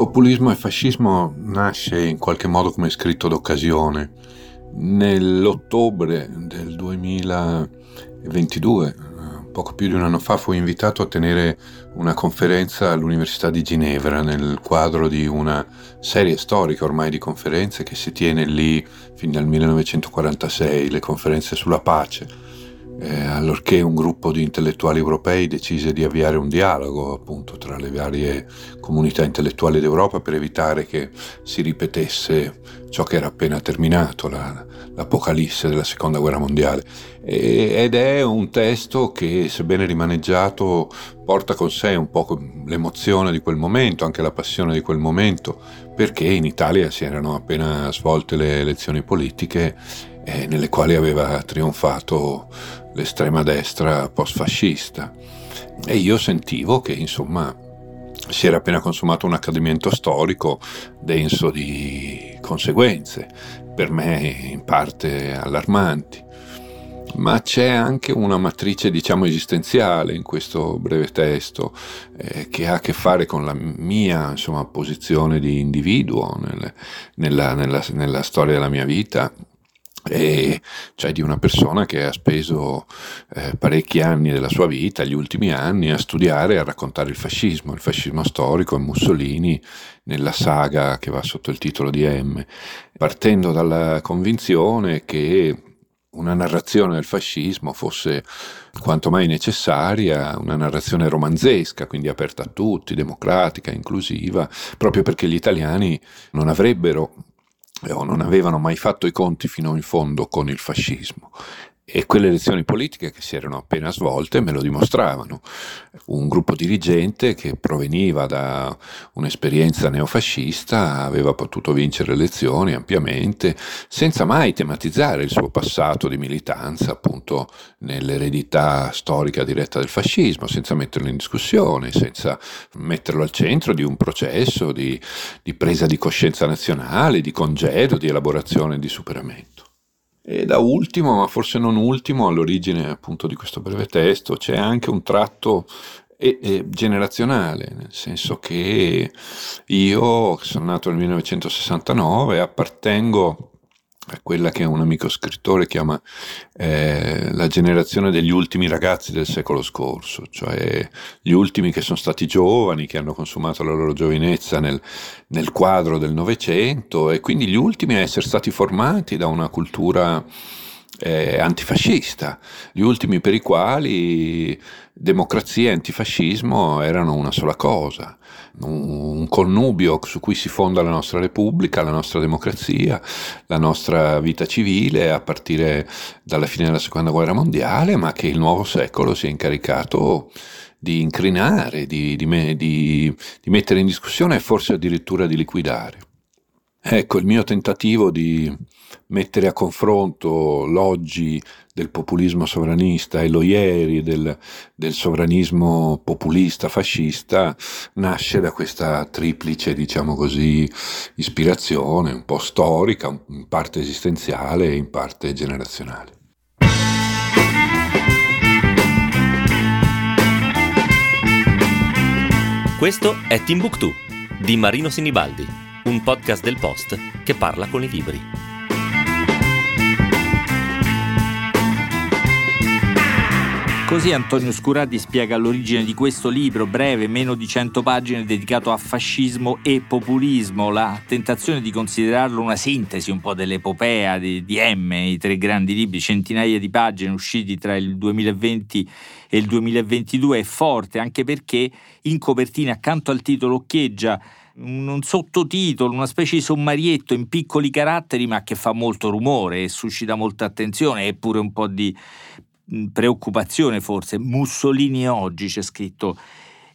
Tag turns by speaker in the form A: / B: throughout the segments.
A: Populismo e fascismo nasce in qualche modo come scritto d'occasione. Nell'ottobre del 2022, poco più di un anno fa, fui invitato a tenere una conferenza all'Università di Ginevra nel quadro di una serie storica ormai di conferenze che si tiene lì fin dal 1946, le conferenze sulla pace eh, allorché un gruppo di intellettuali europei decise di avviare un dialogo appunto tra le varie comunità intellettuali d'Europa per evitare che si ripetesse ciò che era appena terminato, la, l'apocalisse della seconda guerra mondiale. E, ed è un testo che, sebbene rimaneggiato, porta con sé un po' l'emozione di quel momento, anche la passione di quel momento, perché in Italia si erano appena svolte le elezioni politiche eh, nelle quali aveva trionfato l'estrema destra post-fascista. E io sentivo che, insomma, si era appena consumato un accadimento storico denso di conseguenze, per me in parte allarmanti. Ma c'è anche una matrice, diciamo, esistenziale in questo breve testo eh, che ha a che fare con la mia insomma, posizione di individuo nel, nella, nella, nella storia della mia vita e cioè di una persona che ha speso eh, parecchi anni della sua vita, gli ultimi anni, a studiare e a raccontare il fascismo, il fascismo storico e Mussolini nella saga che va sotto il titolo di M, partendo dalla convinzione che una narrazione del fascismo fosse quanto mai necessaria, una narrazione romanzesca, quindi aperta a tutti, democratica, inclusiva, proprio perché gli italiani non avrebbero non avevano mai fatto i conti fino in fondo con il fascismo e quelle elezioni politiche che si erano appena svolte me lo dimostravano. Un gruppo dirigente che proveniva da un'esperienza neofascista aveva potuto vincere le elezioni ampiamente, senza mai tematizzare il suo passato di militanza, appunto nell'eredità storica diretta del fascismo, senza metterlo in discussione, senza metterlo al centro di un processo di, di presa di coscienza nazionale, di congedo, di elaborazione e di superamento. E da ultimo, ma forse non ultimo, all'origine appunto di questo breve testo c'è anche un tratto e, e generazionale, nel senso che io, che sono nato nel 1969, appartengo quella che un amico scrittore chiama eh, la generazione degli ultimi ragazzi del secolo scorso, cioè gli ultimi che sono stati giovani, che hanno consumato la loro giovinezza nel, nel quadro del Novecento e quindi gli ultimi a essere stati formati da una cultura eh, antifascista, gli ultimi per i quali democrazia e antifascismo erano una sola cosa, un, connubio su cui si fonda la nostra Repubblica, la nostra democrazia, la nostra vita civile a partire dalla fine della Seconda Guerra Mondiale, ma che il nuovo secolo si è incaricato di incrinare, di, di, di, di mettere in discussione e forse addirittura di liquidare. Ecco, il mio tentativo di mettere a confronto l'oggi del populismo sovranista e lo ieri del, del sovranismo populista fascista nasce da questa triplice, diciamo così, ispirazione, un po' storica, in parte esistenziale e in parte generazionale.
B: Questo è Timbuktu di Marino Sinibaldi un podcast del Post che parla con i libri.
C: Così Antonio Scurati spiega l'origine di questo libro breve, meno di 100 pagine, dedicato a fascismo e populismo, la tentazione di considerarlo una sintesi un po' dell'epopea di, di M, i tre grandi libri, centinaia di pagine usciti tra il 2020 e il 2022 è forte, anche perché in copertina accanto al titolo occhieggia un sottotitolo, una specie di sommarietto in piccoli caratteri ma che fa molto rumore e suscita molta attenzione e pure un po' di preoccupazione forse. Mussolini oggi c'è scritto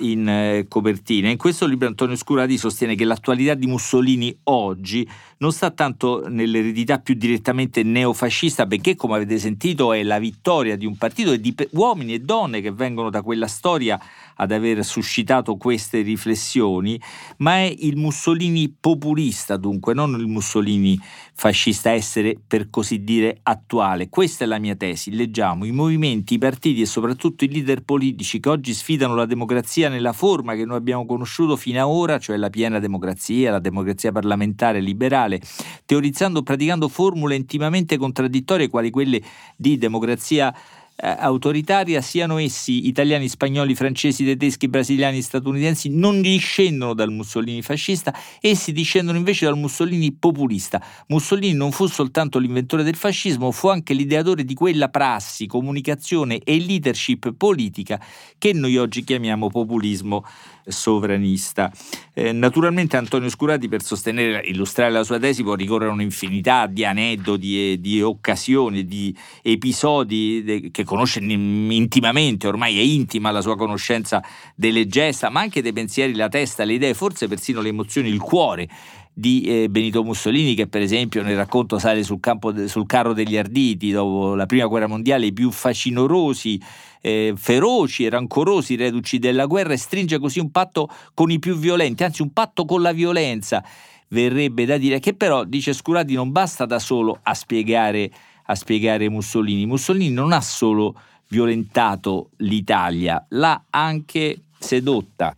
C: in eh, copertina. In questo libro Antonio Scurati sostiene che l'attualità di Mussolini oggi non sta tanto nell'eredità più direttamente neofascista, benché come avete sentito è la vittoria di un partito e di uomini e donne che vengono da quella storia ad aver suscitato queste riflessioni, ma è il Mussolini populista, dunque, non il Mussolini fascista, essere per così dire attuale. Questa è la mia tesi. Leggiamo i movimenti, i partiti e soprattutto i leader politici che oggi sfidano la democrazia nella forma che noi abbiamo conosciuto fino ad ora, cioè la piena democrazia, la democrazia parlamentare liberale, teorizzando, praticando formule intimamente contraddittorie quali quelle di democrazia autoritaria, siano essi italiani, spagnoli, francesi, tedeschi, brasiliani, statunitensi, non discendono dal Mussolini fascista, essi discendono invece dal Mussolini populista. Mussolini non fu soltanto l'inventore del fascismo, fu anche l'ideatore di quella prassi, comunicazione e leadership politica che noi oggi chiamiamo populismo sovranista. Eh, naturalmente Antonio Scurati per sostenere, illustrare la sua tesi può ricorrere un'infinità di aneddoti e di occasioni, di episodi de- che conosce intimamente, ormai è intima la sua conoscenza delle gesta, ma anche dei pensieri, la testa, le idee, forse persino le emozioni, il cuore di eh, Benito Mussolini che per esempio nel racconto sale sul, de- sul carro degli arditi dopo la prima guerra mondiale i più facinorosi eh, feroci e rancorosi reduci della guerra e stringe così un patto con i più violenti, anzi un patto con la violenza. Verrebbe da dire che però, dice Scurati, non basta da solo a spiegare, a spiegare Mussolini. Mussolini non ha solo violentato l'Italia, l'ha anche sedotta.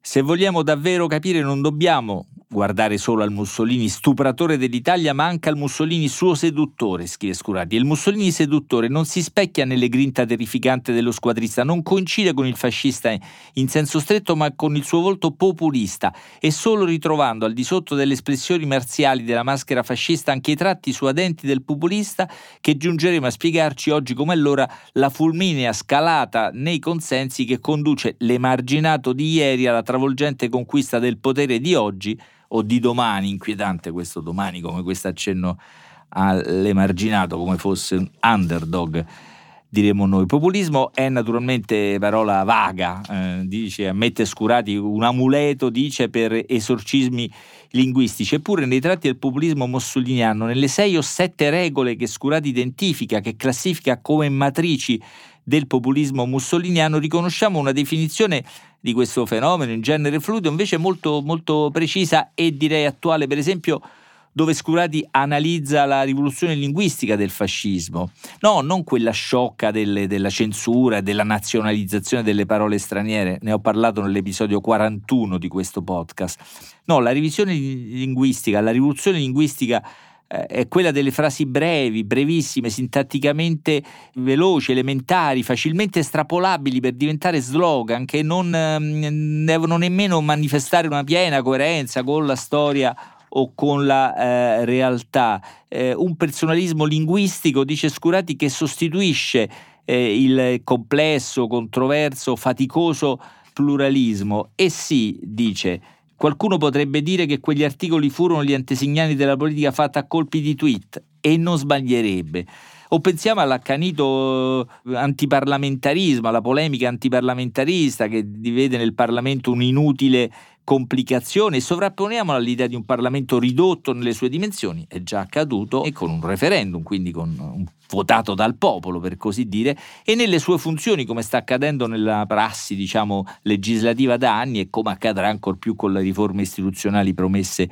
C: Se vogliamo davvero capire non dobbiamo guardare solo al Mussolini stupratore dell'Italia, ma anche al Mussolini suo seduttore, scrive Scurati. E il Mussolini seduttore non si specchia nelle grinta terrificante dello squadrista, non coincide con il fascista in senso stretto, ma con il suo volto populista e solo ritrovando al di sotto delle espressioni marziali della maschera fascista anche i tratti suadenti del populista che giungeremo a spiegarci oggi come allora la fulminea scalata nei consensi che conduce l'emarginato di ieri alla travolgente conquista del potere di oggi o di domani, inquietante questo domani come questo accenno all'emarginato, come fosse un underdog, diremmo noi. Populismo è naturalmente parola vaga, eh, dice, ammette Scurati un amuleto, dice, per esorcismi linguistici, eppure nei tratti del populismo mussoliniano, nelle sei o sette regole che Scurati identifica, che classifica come matrici del populismo mussoliniano, riconosciamo una definizione di questo fenomeno in genere fluido, invece molto, molto precisa e direi attuale, per esempio dove Scurati analizza la rivoluzione linguistica del fascismo. No, non quella sciocca delle, della censura e della nazionalizzazione delle parole straniere, ne ho parlato nell'episodio 41 di questo podcast. No, la revisione linguistica, la rivoluzione linguistica è quella delle frasi brevi, brevissime, sintatticamente veloci, elementari, facilmente estrapolabili per diventare slogan che non ehm, devono nemmeno manifestare una piena coerenza con la storia o con la eh, realtà. Eh, un personalismo linguistico, dice Scurati, che sostituisce eh, il complesso, controverso, faticoso pluralismo e sì, dice, Qualcuno potrebbe dire che quegli articoli furono gli antesignani della politica fatta a colpi di tweet e non sbaglierebbe. O pensiamo all'accanito eh, antiparlamentarismo, alla polemica antiparlamentarista che divede nel Parlamento un'inutile complicazione e sovrapponiamola all'idea di un Parlamento ridotto nelle sue dimensioni, è già accaduto e con un referendum, quindi con un votato dal popolo per così dire, e nelle sue funzioni come sta accadendo nella prassi diciamo legislativa da anni e come accadrà ancor più con le riforme istituzionali promesse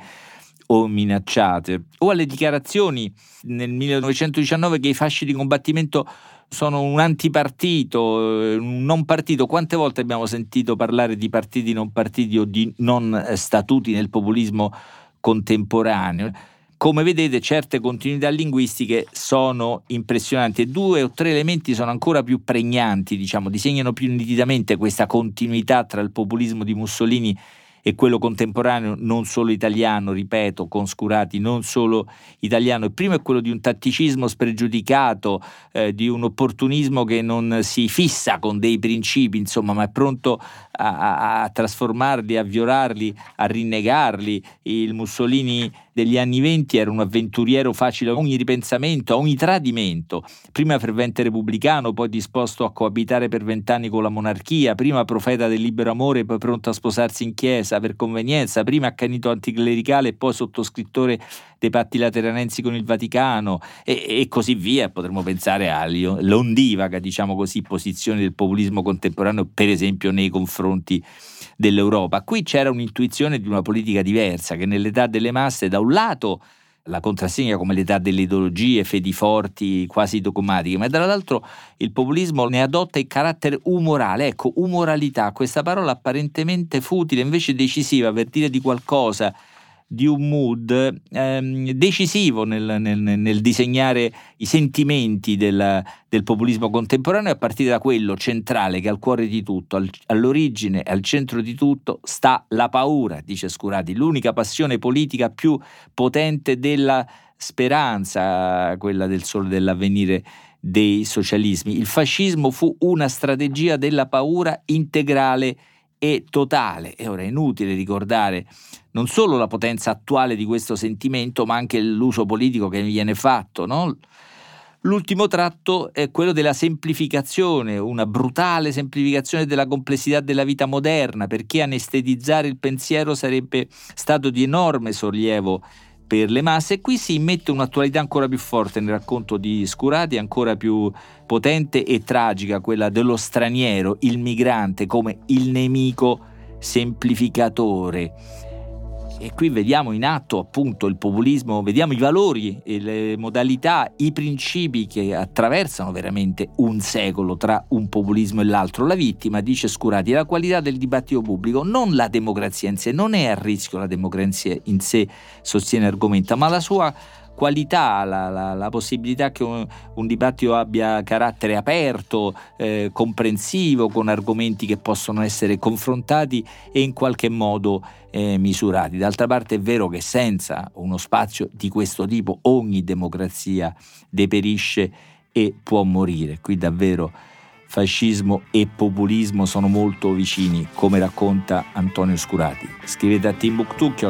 C: o minacciate, o alle dichiarazioni nel 1919 che i fasci di combattimento sono un antipartito, eh, un non partito. Quante volte abbiamo sentito parlare di partiti non partiti o di non eh, statuti nel populismo contemporaneo? Come vedete, certe continuità linguistiche sono impressionanti e due o tre elementi sono ancora più pregnanti, diciamo, disegnano più nitidamente questa continuità tra il populismo di Mussolini e quello contemporaneo non solo italiano, ripeto, conscurati, non solo italiano. Il primo è quello di un tatticismo spregiudicato, eh, di un opportunismo che non si fissa con dei principi, insomma, ma è pronto a, a, a trasformarli, a violarli, a rinnegarli. Il Mussolini degli anni venti era un avventuriero facile a ogni ripensamento, a ogni tradimento, prima fervente repubblicano, poi disposto a coabitare per vent'anni con la monarchia, prima profeta del libero amore, poi pronto a sposarsi in chiesa per convenienza, prima accanito anticlericale e poi sottoscrittore dei patti lateranensi con il Vaticano e, e così via. Potremmo pensare all'ondivaga, diciamo così, posizione del populismo contemporaneo, per esempio nei confronti dell'Europa. Qui c'era un'intuizione di una politica diversa che nell'età delle masse da un lato la contrassegna come l'età delle ideologie, fedi forti, quasi dogmatiche, ma dall'altro il populismo ne adotta il carattere umorale. Ecco, umoralità, questa parola apparentemente futile, invece decisiva per dire di qualcosa di un mood ehm, decisivo nel, nel, nel, disegnare i sentimenti del, del, populismo contemporaneo a partire da quello centrale che è al cuore di tutto, al, all'origine e al centro di tutto sta la paura, dice Scurati, l'unica passione politica più potente della speranza, quella del sole dell'avvenire dei socialismi. Il fascismo fu una strategia della paura integrale e totale. E ora è inutile ricordare non solo la potenza attuale di questo sentimento, ma anche l'uso politico che viene fatto. No? L'ultimo tratto è quello della semplificazione, una brutale semplificazione della complessità della vita moderna, perché anestetizzare il pensiero sarebbe stato di enorme sollievo per le masse e qui si immette un'attualità ancora più forte nel racconto di Scurati, ancora più potente e tragica, quella dello straniero, il migrante come il nemico semplificatore. E qui vediamo in atto appunto il populismo, vediamo i valori, le modalità, i principi che attraversano veramente un secolo tra un populismo e l'altro. La vittima, dice Scurati, la qualità del dibattito pubblico, non la democrazia in sé, non è a rischio la democrazia in sé, sostiene argomenta, ma la sua qualità, la, la, la possibilità che un, un, dibattito abbia carattere aperto, eh, comprensivo, con argomenti che possono essere confrontati e in qualche modo eh, misurati. D'altra parte è vero che senza uno spazio di questo tipo ogni democrazia deperisce e può morire. Qui davvero fascismo e populismo sono molto vicini, come racconta Antonio Scurati. Scrivete a timbuktu.it